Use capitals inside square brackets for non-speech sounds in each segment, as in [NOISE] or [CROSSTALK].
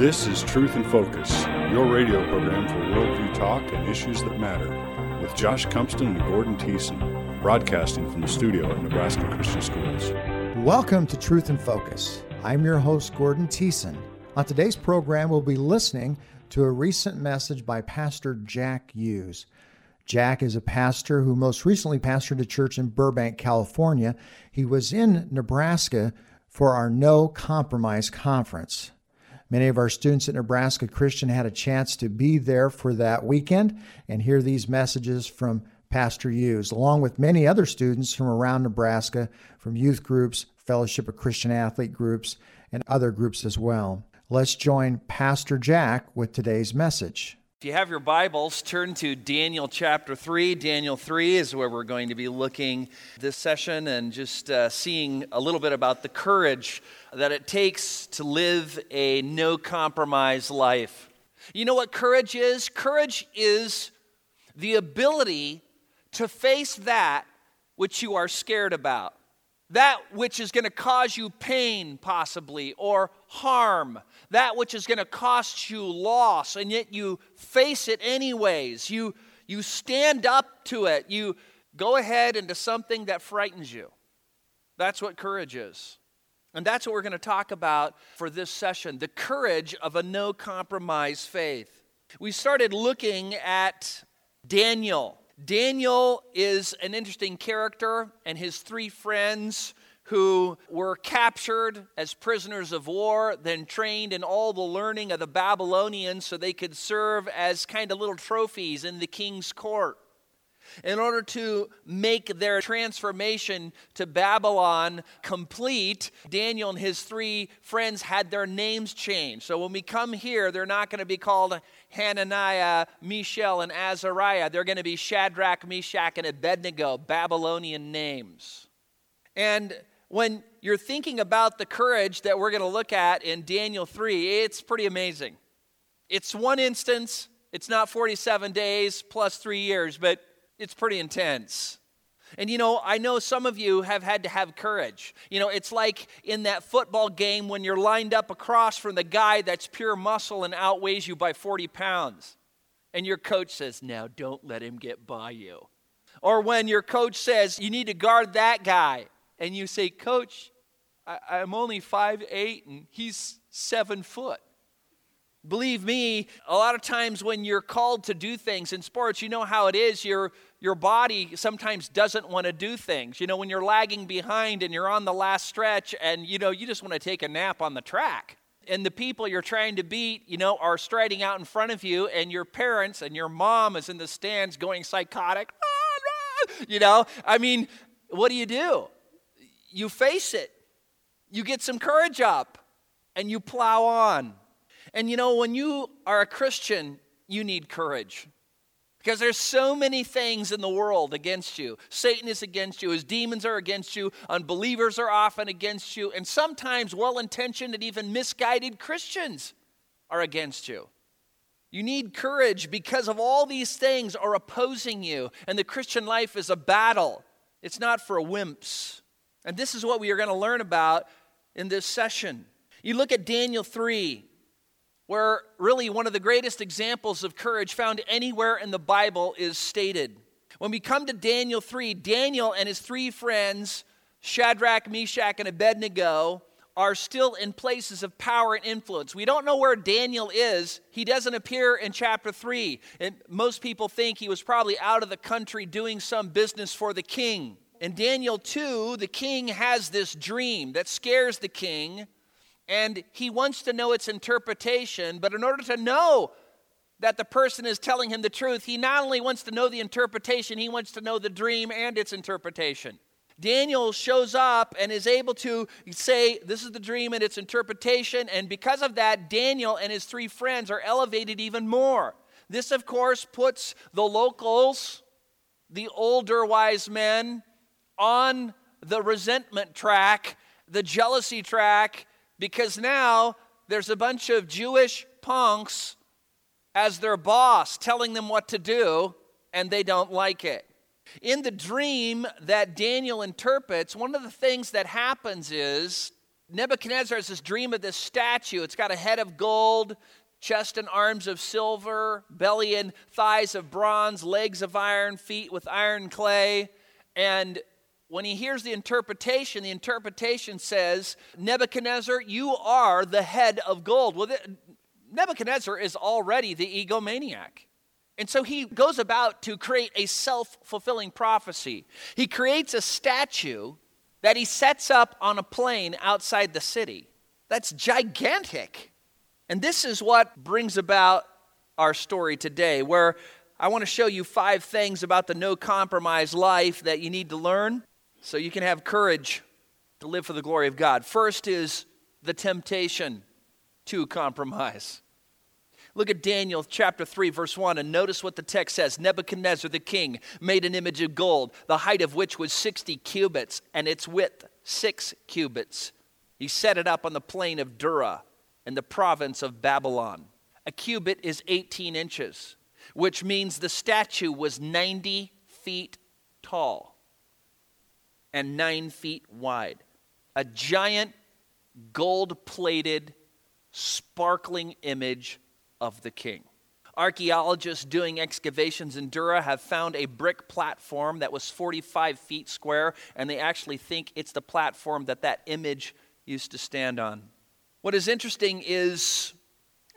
This is Truth in Focus, your radio program for worldview talk and issues that matter, with Josh Cumpston and Gordon Thiessen, broadcasting from the studio at Nebraska Christian Schools. Welcome to Truth in Focus. I'm your host, Gordon Thiessen. On today's program, we'll be listening to a recent message by Pastor Jack Hughes. Jack is a pastor who most recently pastored a church in Burbank, California. He was in Nebraska for our No Compromise Conference. Many of our students at Nebraska Christian had a chance to be there for that weekend and hear these messages from Pastor Hughes, along with many other students from around Nebraska, from youth groups, Fellowship of Christian Athlete groups, and other groups as well. Let's join Pastor Jack with today's message. If you have your Bibles, turn to Daniel chapter 3. Daniel 3 is where we're going to be looking this session and just uh, seeing a little bit about the courage that it takes to live a no compromise life. You know what courage is? Courage is the ability to face that which you are scared about that which is going to cause you pain, possibly, or harm, that which is going to cost you loss, and yet you face it anyways. You, you stand up to it. You go ahead into something that frightens you. That's what courage is. And that's what we're going to talk about for this session the courage of a no compromise faith. We started looking at Daniel Daniel is an interesting character, and his three friends who were captured as prisoners of war, then trained in all the learning of the Babylonians so they could serve as kind of little trophies in the king's court in order to make their transformation to Babylon complete, Daniel and his three friends had their names changed. So when we come here, they're not going to be called Hananiah, Mishael, and Azariah. They're going to be Shadrach, Meshach, and Abednego, Babylonian names. And when you're thinking about the courage that we're going to look at in Daniel 3, it's pretty amazing. It's one instance, it's not 47 days plus three years, but it's pretty intense. And you know, I know some of you have had to have courage. You know, it's like in that football game when you're lined up across from the guy that's pure muscle and outweighs you by 40 pounds. And your coach says, Now don't let him get by you. Or when your coach says, You need to guard that guy. And you say, Coach, I- am only five eight and he's seven foot. Believe me, a lot of times when you're called to do things in sports, you know how it is. Your, your body sometimes doesn't want to do things. You know, when you're lagging behind and you're on the last stretch and, you know, you just want to take a nap on the track. And the people you're trying to beat, you know, are striding out in front of you, and your parents and your mom is in the stands going psychotic. Ah, you know, I mean, what do you do? You face it, you get some courage up, and you plow on. And you know, when you are a Christian, you need courage. Because there's so many things in the world against you. Satan is against you, his demons are against you, unbelievers are often against you, and sometimes well intentioned and even misguided Christians are against you. You need courage because of all these things are opposing you, and the Christian life is a battle. It's not for wimps. And this is what we are going to learn about in this session. You look at Daniel 3, where really one of the greatest examples of courage found anywhere in the Bible is stated. When we come to Daniel 3, Daniel and his three friends, Shadrach, Meshach, and Abednego, are still in places of power and influence. We don't know where Daniel is. He doesn't appear in chapter 3. And most people think he was probably out of the country doing some business for the king. In Daniel 2, the king has this dream that scares the king and he wants to know its interpretation, but in order to know that the person is telling him the truth, he not only wants to know the interpretation, he wants to know the dream and its interpretation. Daniel shows up and is able to say, This is the dream and its interpretation. And because of that, Daniel and his three friends are elevated even more. This, of course, puts the locals, the older wise men, on the resentment track, the jealousy track, because now there's a bunch of Jewish punks as their boss telling them what to do, and they don't like it. In the dream that Daniel interprets, one of the things that happens is Nebuchadnezzar has this dream of this statue. It's got a head of gold, chest and arms of silver, belly and thighs of bronze, legs of iron, feet with iron clay. And when he hears the interpretation, the interpretation says, Nebuchadnezzar, you are the head of gold. Well, Nebuchadnezzar is already the egomaniac. And so he goes about to create a self fulfilling prophecy. He creates a statue that he sets up on a plain outside the city. That's gigantic. And this is what brings about our story today, where I want to show you five things about the no compromise life that you need to learn so you can have courage to live for the glory of God. First is the temptation to compromise. Look at Daniel chapter 3, verse 1, and notice what the text says Nebuchadnezzar the king made an image of gold, the height of which was 60 cubits, and its width six cubits. He set it up on the plain of Dura in the province of Babylon. A cubit is 18 inches, which means the statue was 90 feet tall and 9 feet wide. A giant gold plated, sparkling image of the king. Archaeologists doing excavations in Dura have found a brick platform that was 45 feet square, and they actually think it's the platform that that image used to stand on. What is interesting is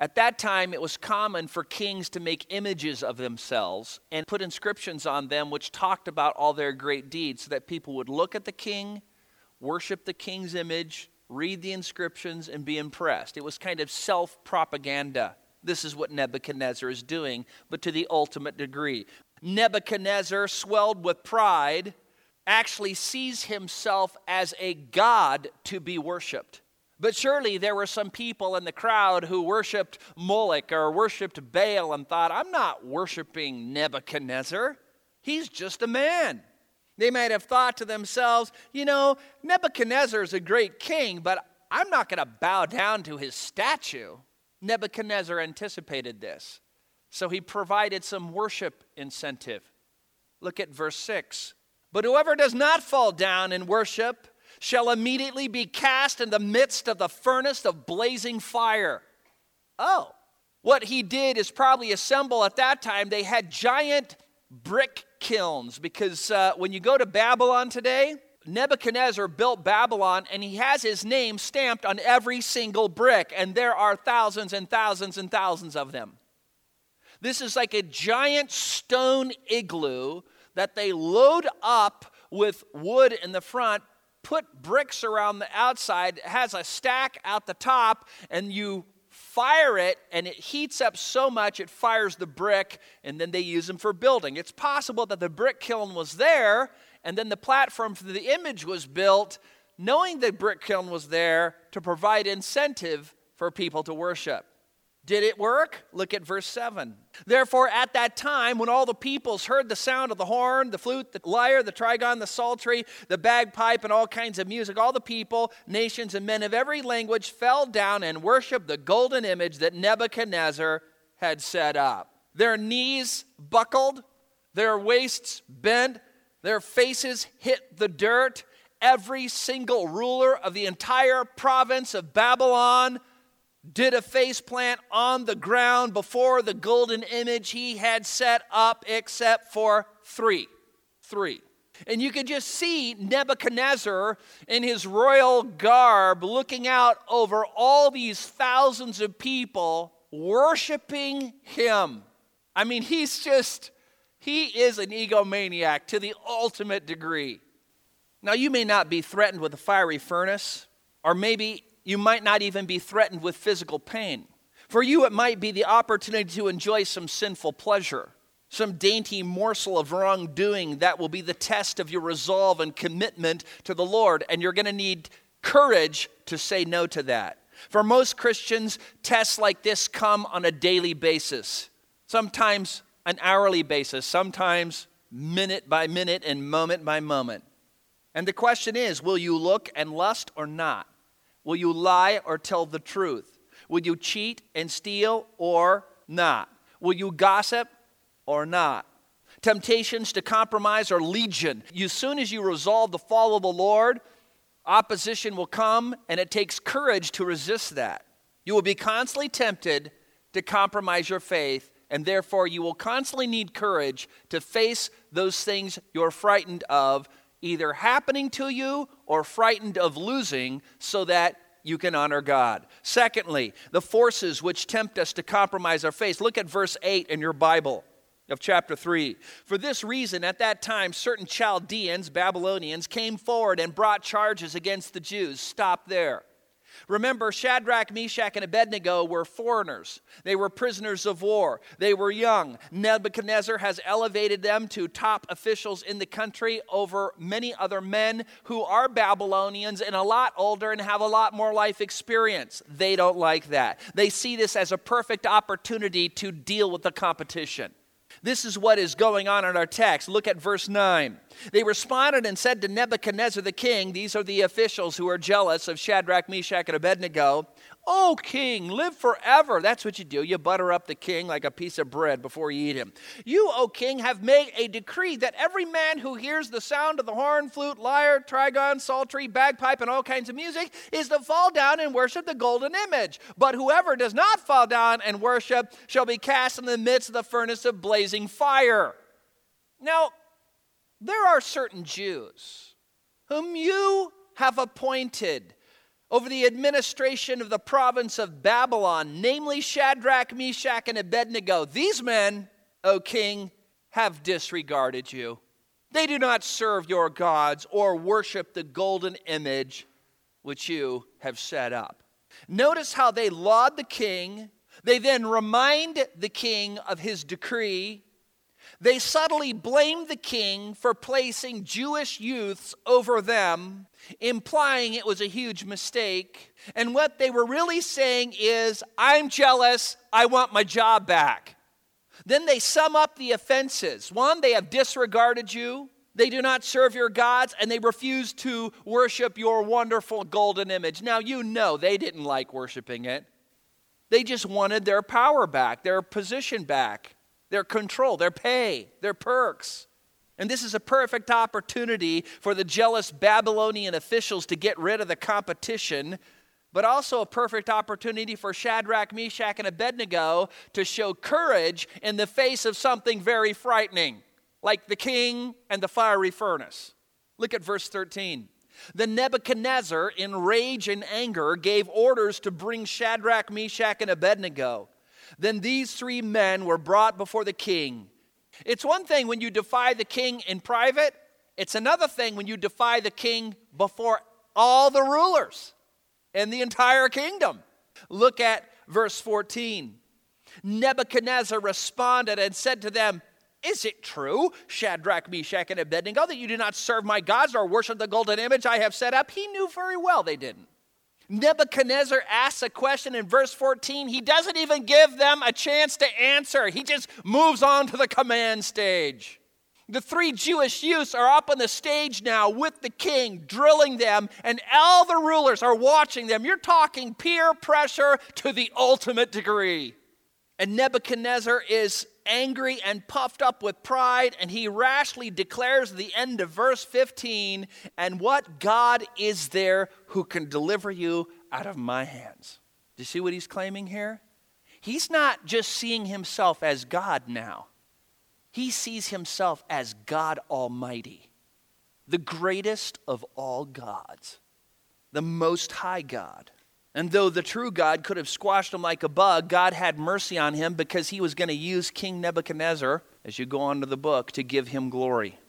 at that time it was common for kings to make images of themselves and put inscriptions on them which talked about all their great deeds so that people would look at the king, worship the king's image, read the inscriptions, and be impressed. It was kind of self propaganda. This is what Nebuchadnezzar is doing, but to the ultimate degree. Nebuchadnezzar, swelled with pride, actually sees himself as a god to be worshiped. But surely there were some people in the crowd who worshiped Moloch or worshiped Baal and thought, I'm not worshiping Nebuchadnezzar. He's just a man. They might have thought to themselves, you know, Nebuchadnezzar is a great king, but I'm not going to bow down to his statue. Nebuchadnezzar anticipated this. So he provided some worship incentive. Look at verse 6. But whoever does not fall down and worship shall immediately be cast in the midst of the furnace of blazing fire. Oh, what he did is probably assemble at that time, they had giant brick kilns because uh, when you go to Babylon today, Nebuchadnezzar built Babylon and he has his name stamped on every single brick, and there are thousands and thousands and thousands of them. This is like a giant stone igloo that they load up with wood in the front, put bricks around the outside, it has a stack out the top, and you fire it and it heats up so much it fires the brick and then they use them for building. It's possible that the brick kiln was there and then the platform for the image was built, knowing the brick kiln was there to provide incentive for people to worship. Did it work? Look at verse 7. Therefore, at that time, when all the peoples heard the sound of the horn, the flute, the lyre, the trigon, the psaltery, the bagpipe, and all kinds of music, all the people, nations, and men of every language fell down and worshiped the golden image that Nebuchadnezzar had set up. Their knees buckled, their waists bent, their faces hit the dirt. Every single ruler of the entire province of Babylon did a face plant on the ground before the golden image he had set up, except for three. Three. And you could just see Nebuchadnezzar in his royal garb looking out over all these thousands of people worshiping him. I mean, he's just he is an egomaniac to the ultimate degree. Now, you may not be threatened with a fiery furnace, or maybe you might not even be threatened with physical pain. For you, it might be the opportunity to enjoy some sinful pleasure, some dainty morsel of wrongdoing that will be the test of your resolve and commitment to the Lord, and you're going to need courage to say no to that. For most Christians, tests like this come on a daily basis. Sometimes an hourly basis, sometimes minute by minute and moment by moment. And the question is will you look and lust or not? Will you lie or tell the truth? Will you cheat and steal or not? Will you gossip or not? Temptations to compromise are legion. As soon as you resolve to follow the Lord, Opposition will come, and it takes courage to resist that. You will be constantly tempted to compromise your faith, and therefore you will constantly need courage to face those things you're frightened of, either happening to you or frightened of losing, so that you can honor God. Secondly, the forces which tempt us to compromise our faith. Look at verse 8 in your Bible of chapter 3. For this reason, at that time, certain Chaldeans, Babylonians, came forward and brought charges against the Jews. Stop there. Remember, Shadrach, Meshach, and Abednego were foreigners. They were prisoners of war. They were young. Nebuchadnezzar has elevated them to top officials in the country over many other men who are Babylonians and a lot older and have a lot more life experience. They don't like that. They see this as a perfect opportunity to deal with the competition. This is what is going on in our text. Look at verse 9. They responded and said to Nebuchadnezzar the king, these are the officials who are jealous of Shadrach, Meshach, and Abednego, Oh, king, live forever. That's what you do. You butter up the king like a piece of bread before you eat him. You, O king, have made a decree that every man who hears the sound of the horn, flute, lyre, trigon, psaltery, bagpipe, and all kinds of music is to fall down and worship the golden image. But whoever does not fall down and worship shall be cast in the midst of the furnace of blazing fire. Now, there are certain Jews whom you have appointed over the administration of the province of Babylon, namely Shadrach, Meshach, and Abednego. These men, O king, have disregarded you. They do not serve your gods or worship the golden image which you have set up. Notice how they laud the king. They then remind the king of his decree they subtly blamed the king for placing Jewish youths over them, implying it was a huge mistake. And what they were really saying is, I'm jealous, I want my job back. Then they sum up the offenses. One, they have disregarded you. They do not serve your gods and they refuse to worship your wonderful golden image. Now, you know they didn't like worshiping it. They just wanted their power back, their position back their control, their pay, their perks. And this is a perfect opportunity for the jealous Babylonian officials to get rid of the competition, but also a perfect opportunity for Shadrach, Meshach, and Abednego to show courage in the face of something very frightening, like the king and the fiery furnace. Look at verse 13. The Nebuchadnezzar, in rage and anger, gave orders to bring Shadrach, Meshach, and Abednego. Then these three men were brought before the king. It's one thing when you defy the king in private, it's another thing when you defy the king before all the rulers in the entire kingdom. Look at verse 14. Nebuchadnezzar responded and said to them, Is it true, Shadrach, Meshach, and Abednego, that you do not serve my gods or worship the golden image I have set up? He knew very well they didn't. Nebuchadnezzar asks a question in verse 14. He doesn't even give them a chance to answer, he just moves on to the command stage. The three Jewish youths are up on the stage now with the king, drilling them, and all the rulers are watching them. You're talking peer pressure to the ultimate degree. And Nebuchadnezzar is angry and puffed up with pride, and he rashly declares the end of verse 15, And what God is there who can deliver you out of my hands? Do you see what he's claiming here? He's not just seeing himself as God now, he sees himself as God Almighty, the greatest of all gods, the Most High God. And though the true God could have squashed him like a bug, God had mercy on him because he was going to use King Nebuchadnezzar, as you go on to the book, to give him glory.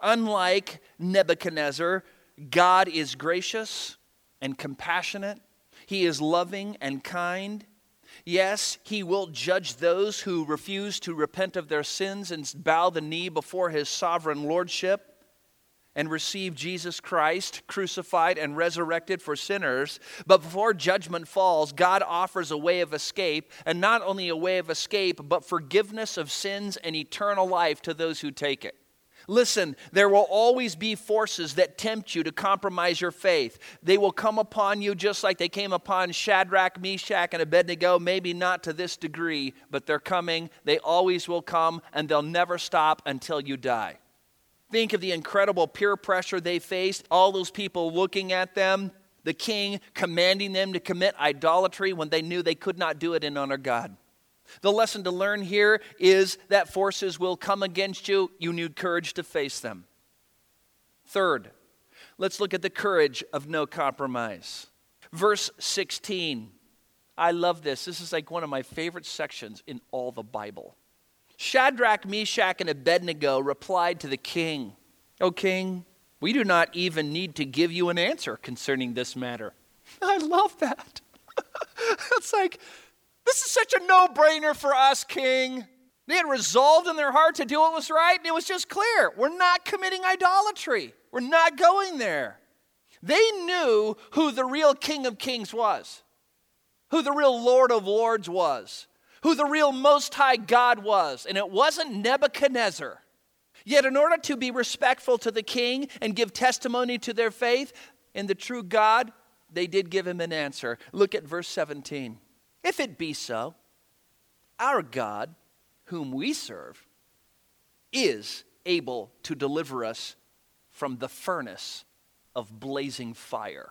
Unlike Nebuchadnezzar, God is gracious and compassionate, he is loving and kind. Yes, he will judge those who refuse to repent of their sins and bow the knee before his sovereign lordship and receive Jesus Christ crucified and resurrected for sinners. But before judgment falls, God offers a way of escape, and not only a way of escape, but forgiveness of sins and eternal life to those who take it. Listen, there will always be forces that tempt you to compromise your faith. They will come upon you just like they came upon Shadrach, Meshach, and Abednego, maybe not to this degree, but they're coming. They always will come, and they'll never stop until you die. Think of the incredible peer pressure they faced, all those people looking at them, the king commanding them to commit idolatry when they knew they could not do it and honor God. The lesson to learn here is that forces will come against you. You need courage to face them. Third, let's look at the courage of no compromise. Verse 16. I love this. This is like one of my favorite sections in all the Bible. Shadrach, Meshach, and Abednego replied to the king, O king, we do not even need to give you an answer concerning this matter. [LAUGHS] I love that. [LAUGHS] it's like, this is such a no brainer for us, king. They had resolved in their heart to do what was right, and it was just clear. We're not committing idolatry, we're not going there. They knew who the real King of Kings was, who the real Lord of Lords was, who the real Most High God was, and it wasn't Nebuchadnezzar. Yet, in order to be respectful to the king and give testimony to their faith in the true God, they did give him an answer. Look at verse 17. If it be so, our God, whom we serve, is able to deliver us from the furnace of blazing fire.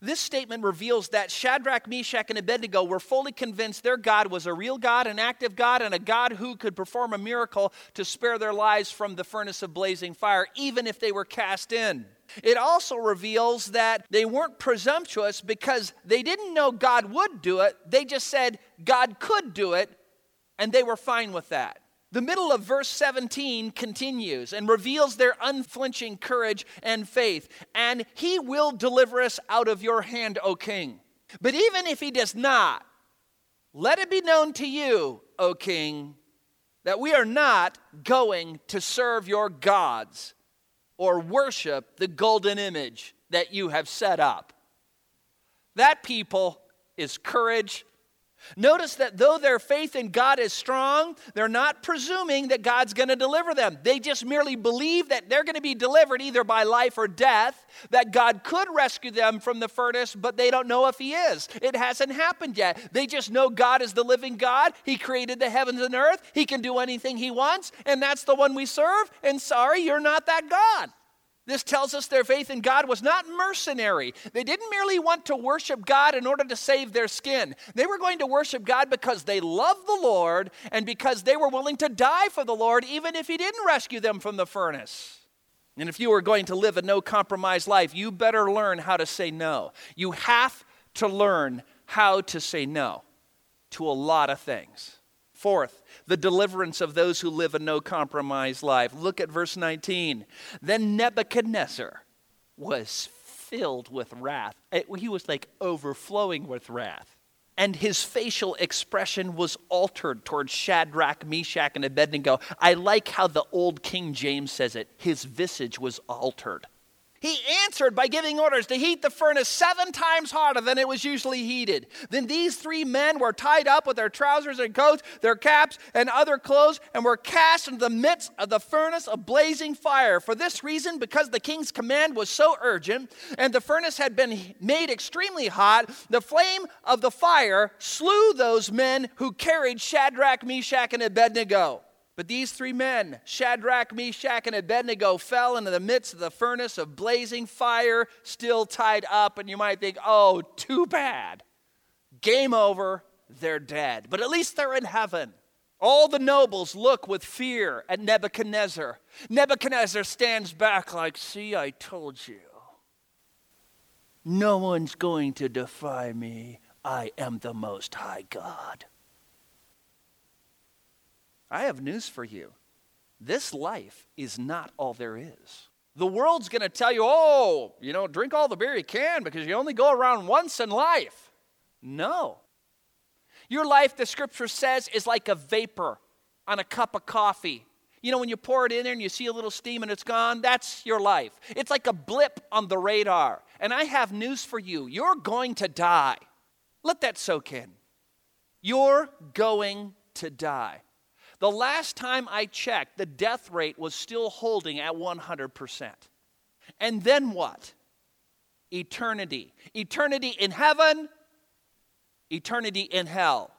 This statement reveals that Shadrach, Meshach, and Abednego were fully convinced their God was a real God, an active God, and a God who could perform a miracle to spare their lives from the furnace of blazing fire, even if they were cast in. It also reveals that they weren't presumptuous because they didn't know God would do it. They just said God could do it, and they were fine with that. The middle of verse 17 continues and reveals their unflinching courage and faith. And he will deliver us out of your hand, O king. But even if he does not, let it be known to you, O king, that we are not going to serve your gods or worship the golden image that you have set up. That people is courage Notice that though their faith in God is strong, they're not presuming that God's going to deliver them. They just merely believe that they're going to be delivered either by life or death, that God could rescue them from the furnace, but they don't know if He is. It hasn't happened yet. They just know God is the living God. He created the heavens and earth. He can do anything He wants, and that's the one we serve. And sorry, you're not that God. This tells us their faith in God was not mercenary. They didn't merely want to worship God in order to save their skin. They were going to worship God because they loved the Lord and because they were willing to die for the Lord, even if He didn't rescue them from the furnace. And if you are going to live a no compromise life, you better learn how to say no. You have to learn how to say no to a lot of things. Fourth, the deliverance of those who live a no compromise life. Look at verse 19. Then Nebuchadnezzar was filled with wrath. He was like overflowing with wrath. And his facial expression was altered towards Shadrach, Meshach, and Abednego. I like how the old King James says it his visage was altered. He answered by giving orders to heat the furnace seven times hotter than it was usually heated. Then these three men were tied up with their trousers and coats, their caps, and other clothes, and were cast into the midst of the furnace of blazing fire. For this reason, because the king's command was so urgent, and the furnace had been made extremely hot, the flame of the fire slew those men who carried Shadrach, Meshach, and Abednego. But these three men, Shadrach, Meshach, and Abednego, fell into the midst of the furnace of blazing fire, still tied up. And you might think, oh, too bad. Game over, they're dead. But at least they're in heaven. All the nobles look with fear at Nebuchadnezzar. Nebuchadnezzar stands back like, see, I told you. No one's going to defy me. I am the Most High God. I have news for you. This life is not all there is. The world's going to tell you, oh, you know, drink all the beer you can because you only go around once in life. No. Your life, the scripture says, is like a vapor on a cup of coffee. You know, when you pour it in there and you see a little steam and it's gone, that's your life. It's like a blip on the radar. And I have news for you you're going to die. Let that soak in. You're going to die. The last time I checked, the death rate was still holding at 100%. And then what? Eternity. Eternity in heaven, eternity in hell.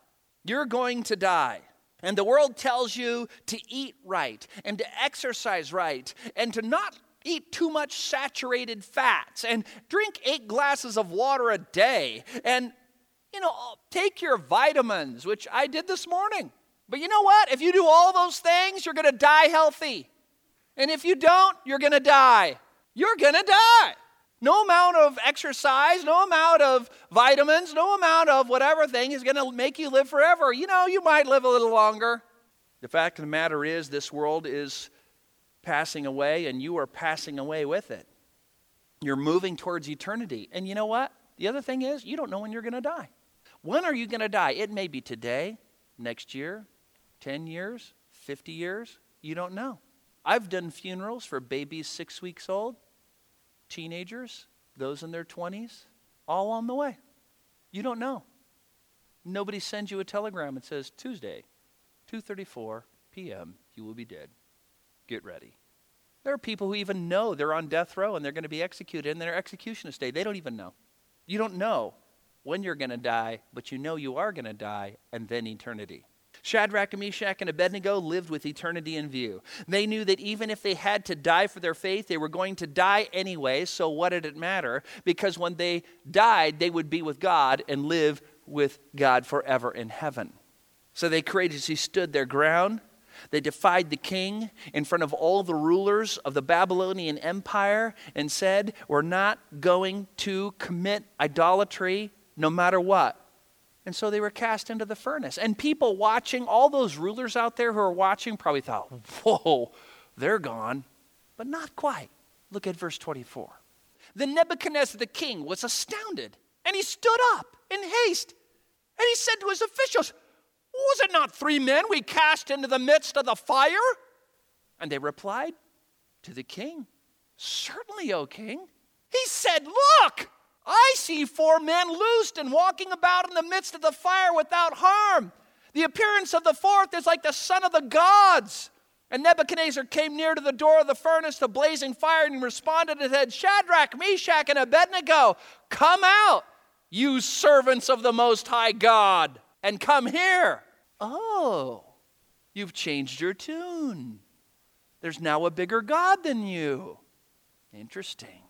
You're going to die. And the world tells you to eat right and to exercise right and to not eat too much saturated fats and drink eight glasses of water a day and, you know, take your vitamins, which I did this morning. But you know what? If you do all those things, you're going to die healthy. And if you don't, you're going to die. You're going to die. No amount of exercise, no amount of vitamins, no amount of whatever thing is going to make you live forever. You know, you might live a little longer. The fact of the matter is, this world is passing away, and you are passing away with it. You're moving towards eternity. And you know what? The other thing is, you don't know when you're going to die. When are you going to die? It may be today, next year, 10 years, 50 years. You don't know. I've done funerals for babies six weeks old, teenagers, those in their 20s, all on the way. You don't know. Nobody sends you a telegram that says Tuesday, 2:34 p.m. you will be dead. Get ready. There are people who even know they're on death row and they're going to be executed in their execution day—they don't even know. You don't know when you're going to die, but you know you are going to die and then eternity. Shadrach, Meshach, and Abednego lived with eternity in view. They knew that even if they had to die for their faith, they were going to die anyway, so what did it matter? Because when they died, they would be with God and live with God forever in heaven. So they courageously stood their ground. They defied the king in front of all the rulers of the Babylonian Empire and said, We're not going to commit idolatry no matter what. And so they were cast into the furnace. And people watching, all those rulers out there who are watching, probably thought, whoa, they're gone. But not quite. Look at verse 24. Then Nebuchadnezzar the king was astounded, and he stood up in haste. And he said to his officials, Was it not three men we cast into the midst of the fire? And they replied to the king, Certainly, O king. He said, Look! I see four men loosed and walking about in the midst of the fire without harm. The appearance of the fourth is like the son of the gods. And Nebuchadnezzar came near to the door of the furnace, the blazing fire, and responded and said, Shadrach, Meshach, and Abednego, come out, you servants of the Most High God, and come here. Oh, you've changed your tune. There's now a bigger God than you. Interesting.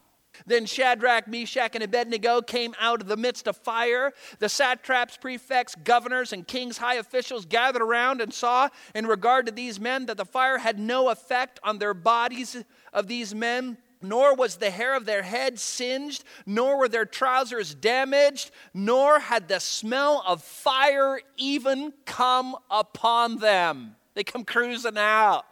Then Shadrach, Meshach, and Abednego came out of the midst of fire. The satraps, prefects, governors, and king's high officials gathered around and saw, in regard to these men, that the fire had no effect on their bodies of these men. Nor was the hair of their head singed, nor were their trousers damaged, nor had the smell of fire even come upon them. They come cruising out.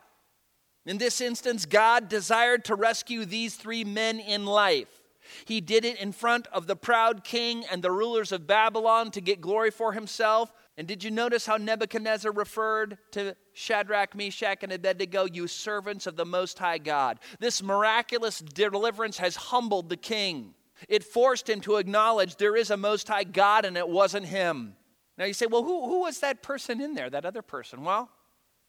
In this instance, God desired to rescue these three men in life. He did it in front of the proud king and the rulers of Babylon to get glory for himself. And did you notice how Nebuchadnezzar referred to Shadrach, Meshach, and Abednego, you servants of the Most High God? This miraculous deliverance has humbled the king. It forced him to acknowledge there is a Most High God and it wasn't him. Now you say, well, who, who was that person in there, that other person? Well,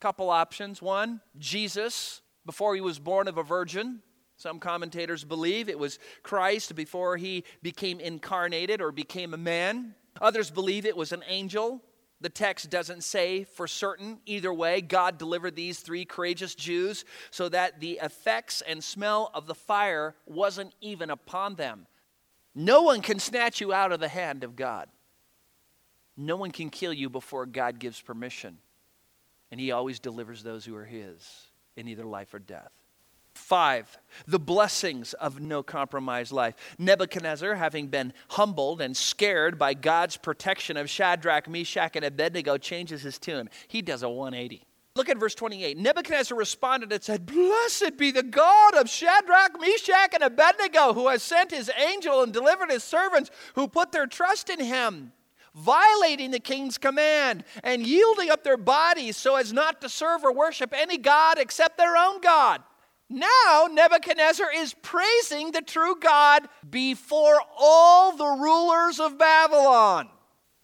Couple options. One, Jesus, before he was born of a virgin. Some commentators believe it was Christ before he became incarnated or became a man. Others believe it was an angel. The text doesn't say for certain. Either way, God delivered these three courageous Jews so that the effects and smell of the fire wasn't even upon them. No one can snatch you out of the hand of God. No one can kill you before God gives permission and he always delivers those who are his in either life or death. Five, the blessings of no compromise life. Nebuchadnezzar, having been humbled and scared by God's protection of Shadrach, Meshach, and Abednego, changes his tune. He does a 180. Look at verse 28. Nebuchadnezzar responded and said, Blessed be the God of Shadrach, Meshach, and Abednego, who has sent his angel and delivered his servants who put their trust in him violating the king's command and yielding up their bodies so as not to serve or worship any God except their own God. Now, Nebuchadnezzar is praising the true God before all the rulers of Babylon.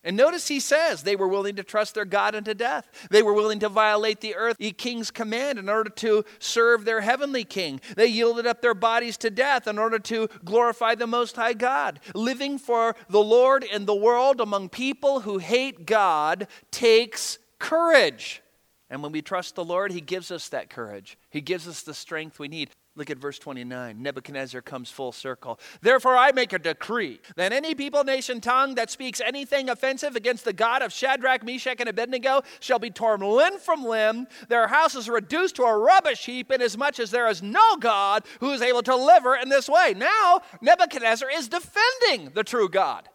And notice he says they were willing to trust their God unto death. They were willing to violate the earthly king's command in order to serve their heavenly king. They yielded up their bodies to death in order to glorify the Most High God. Living for the Lord in the world among people who hate God takes courage. And when we trust the Lord, He gives us that courage. He gives us the strength we need. Look at verse 29. Nebuchadnezzar comes full circle. Therefore, I make a decree that any people, nation, tongue that speaks anything offensive against the God of Shadrach, Meshach, and Abednego shall be torn limb from limb, their houses reduced to a rubbish heap, inasmuch as there is no God who is able to deliver in this way. Now, Nebuchadnezzar is defending the true God.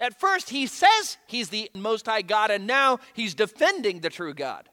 At first, he says he's the Most High God, and now he's defending the true God.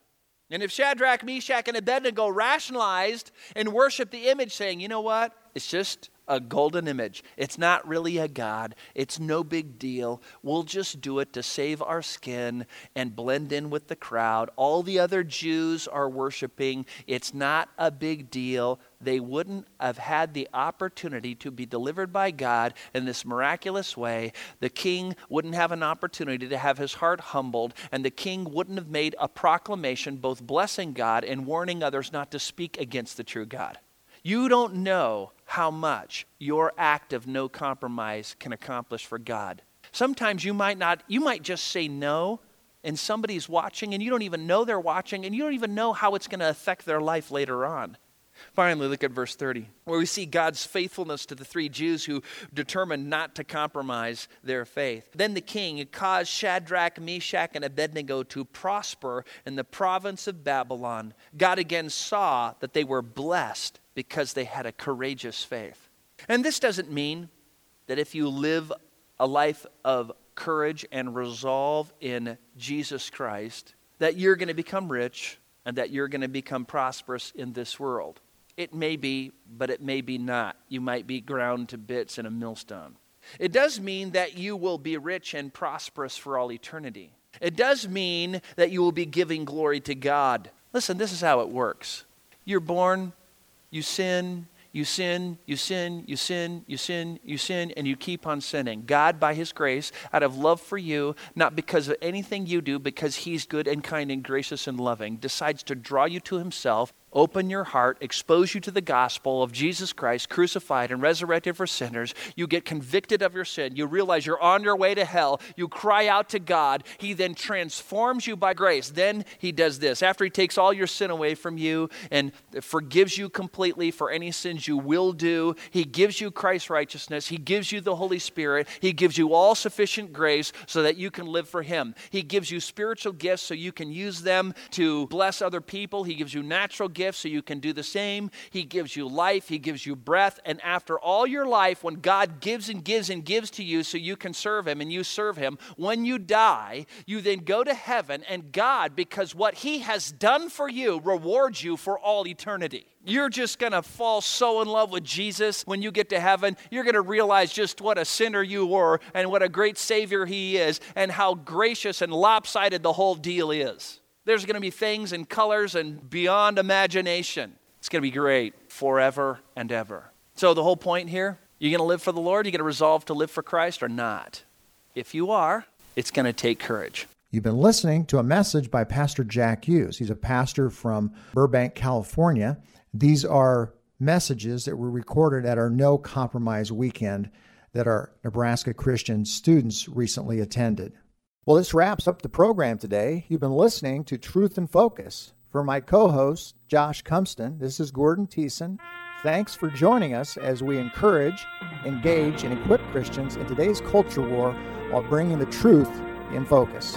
And if Shadrach, Meshach, and Abednego rationalized and worshiped the image, saying, you know what? It's just a golden image. It's not really a God. It's no big deal. We'll just do it to save our skin and blend in with the crowd. All the other Jews are worshiping. It's not a big deal. They wouldn't have had the opportunity to be delivered by God in this miraculous way. The king wouldn't have an opportunity to have his heart humbled, and the king wouldn't have made a proclamation both blessing God and warning others not to speak against the true God. You don't know how much your act of no compromise can accomplish for God. Sometimes you might not, you might just say no, and somebody's watching, and you don't even know they're watching, and you don't even know how it's going to affect their life later on. Finally, look at verse 30, where we see God's faithfulness to the three Jews who determined not to compromise their faith. Then the king caused Shadrach, Meshach, and Abednego to prosper in the province of Babylon. God again saw that they were blessed because they had a courageous faith. And this doesn't mean that if you live a life of courage and resolve in Jesus Christ, that you're going to become rich and that you're going to become prosperous in this world. It may be, but it may be not. You might be ground to bits in a millstone. It does mean that you will be rich and prosperous for all eternity. It does mean that you will be giving glory to God. Listen, this is how it works. You're born you sin, you sin, you sin, you sin, you sin, you sin, and you keep on sinning. God, by His grace, out of love for you, not because of anything you do, because He's good and kind and gracious and loving, decides to draw you to Himself open your heart, expose you to the gospel of Jesus Christ crucified and resurrected for sinners. You get convicted of your sin. You realize you're on your way to hell. You cry out to God. He then transforms you by grace. Then He does this. After He takes all your sin away from you and forgives you completely for any sins you will do, He gives you Christ's righteousness. He gives you the Holy Spirit. He gives you all sufficient grace so that you can live for Him. He gives you spiritual gifts so you can use them to bless other people. He gives you natural gifts so you can do the same. He gives you life, He gives you breath. And after all your life, when God gives and gives and gives to you so you can serve Him and you serve Him, when you die, you then go to heaven, and God, because what He has done for you, rewards you for all eternity. You're just going to fall so in love with Jesus when you get to heaven. You're going to realize just what a sinner you were and what a great Savior He is and how gracious and lopsided the whole deal is. There's going to be things and colors and beyond imagination. It's going to be great forever and ever. So, the whole point here you're going to live for the Lord, you're going to resolve to live for Christ or not. If you are, it's going to take courage. You've been listening to a message by Pastor Jack Hughes. He's a pastor from Burbank, California. These are messages that were recorded at our No Compromise weekend that our Nebraska Christian students recently attended. Well, this wraps up the program today. You've been listening to Truth in Focus. For my co host, Josh Cumston, this is Gordon Thiessen. Thanks for joining us as we encourage, engage, and equip Christians in today's culture war while bringing the truth in focus.